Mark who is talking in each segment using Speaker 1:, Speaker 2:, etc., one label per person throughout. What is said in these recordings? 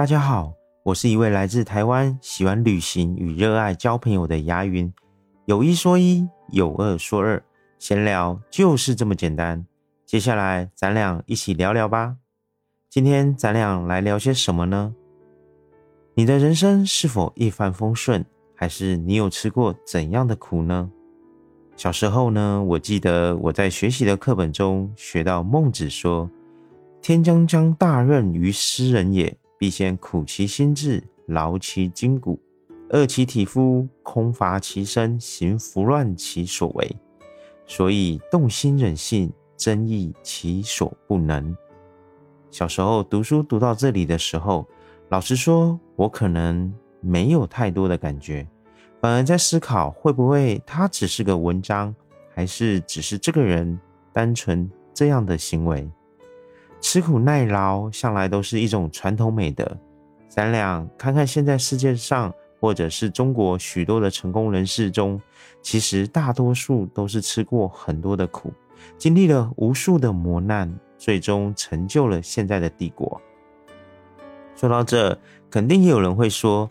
Speaker 1: 大家好，我是一位来自台湾、喜欢旅行与热爱交朋友的牙云。有一说一，有二说二，闲聊就是这么简单。接下来咱俩一起聊聊吧。今天咱俩来聊些什么呢？你的人生是否一帆风顺，还是你有吃过怎样的苦呢？小时候呢，我记得我在学习的课本中学到孟子说：“天将降大任于斯人也。”必先苦其心志，劳其筋骨，饿其体肤，空乏其身，行拂乱其所为。所以动心忍性，增益其所不能。小时候读书读到这里的时候，老实说，我可能没有太多的感觉，反而在思考会不会他只是个文章，还是只是这个人单纯这样的行为。吃苦耐劳向来都是一种传统美德。咱俩看看现在世界上，或者是中国许多的成功人士中，其实大多数都是吃过很多的苦，经历了无数的磨难，最终成就了现在的帝国。说到这，肯定也有人会说，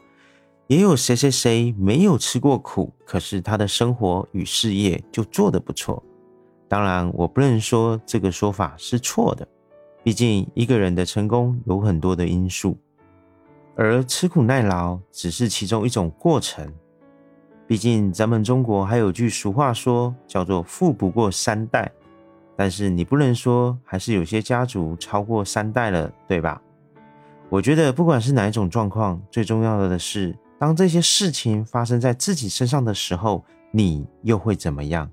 Speaker 1: 也有谁谁谁没有吃过苦，可是他的生活与事业就做得不错。当然，我不能说这个说法是错的。毕竟一个人的成功有很多的因素，而吃苦耐劳只是其中一种过程。毕竟咱们中国还有句俗话说，叫做“富不过三代”，但是你不能说还是有些家族超过三代了，对吧？我觉得不管是哪一种状况，最重要的是，当这些事情发生在自己身上的时候，你又会怎么样？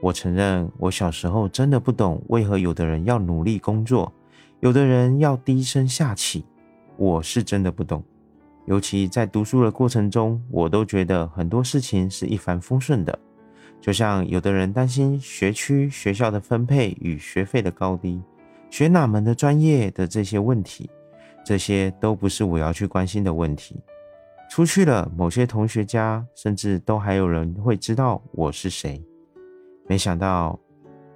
Speaker 1: 我承认，我小时候真的不懂为何有的人要努力工作，有的人要低声下气。我是真的不懂。尤其在读书的过程中，我都觉得很多事情是一帆风顺的。就像有的人担心学区、学校的分配与学费的高低，学哪门的专业的这些问题，这些都不是我要去关心的问题。出去了，某些同学家，甚至都还有人会知道我是谁。没想到，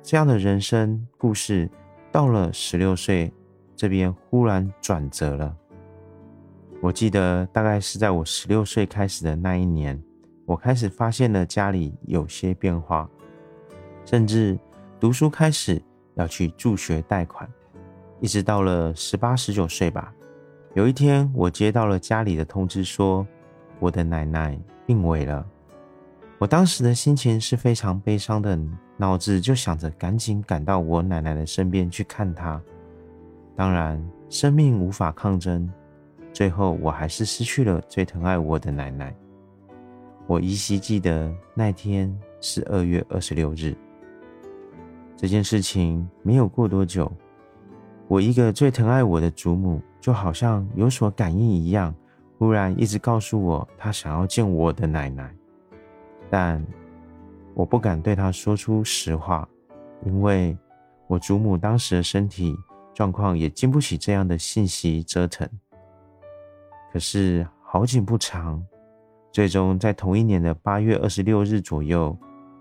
Speaker 1: 这样的人生故事到了十六岁这边忽然转折了。我记得大概是在我十六岁开始的那一年，我开始发现了家里有些变化，甚至读书开始要去助学贷款，一直到了十八十九岁吧。有一天，我接到了家里的通知，说我的奶奶病危了。我当时的心情是非常悲伤的，脑子就想着赶紧赶到我奶奶的身边去看她。当然，生命无法抗争，最后我还是失去了最疼爱我的奶奶。我依稀记得那天是二月二十六日。这件事情没有过多久，我一个最疼爱我的祖母就好像有所感应一样，忽然一直告诉我她想要见我的奶奶。但我不敢对他说出实话，因为我祖母当时的身体状况也经不起这样的信息折腾。可是好景不长，最终在同一年的八月二十六日左右，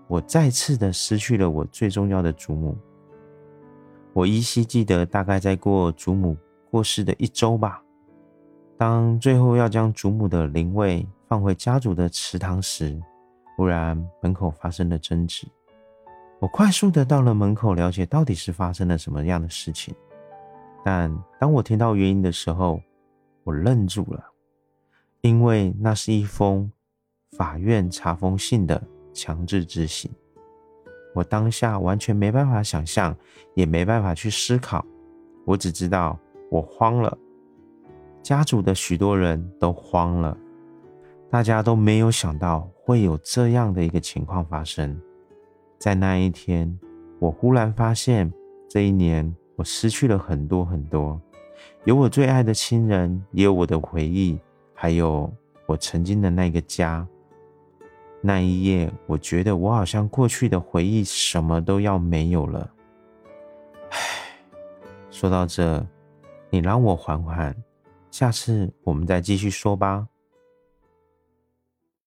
Speaker 1: 我再次的失去了我最重要的祖母。我依稀记得，大概在过祖母过世的一周吧，当最后要将祖母的灵位放回家族的祠堂时。忽然，门口发生了争执。我快速的到了门口，了解到底是发生了什么样的事情。但当我听到原因的时候，我愣住了，因为那是一封法院查封信的强制执行。我当下完全没办法想象，也没办法去思考。我只知道我慌了，家族的许多人都慌了。大家都没有想到会有这样的一个情况发生。在那一天，我忽然发现，这一年我失去了很多很多，有我最爱的亲人，也有我的回忆，还有我曾经的那个家。那一夜，我觉得我好像过去的回忆什么都要没有了。唉，说到这，你让我缓缓，下次我们再继续说吧。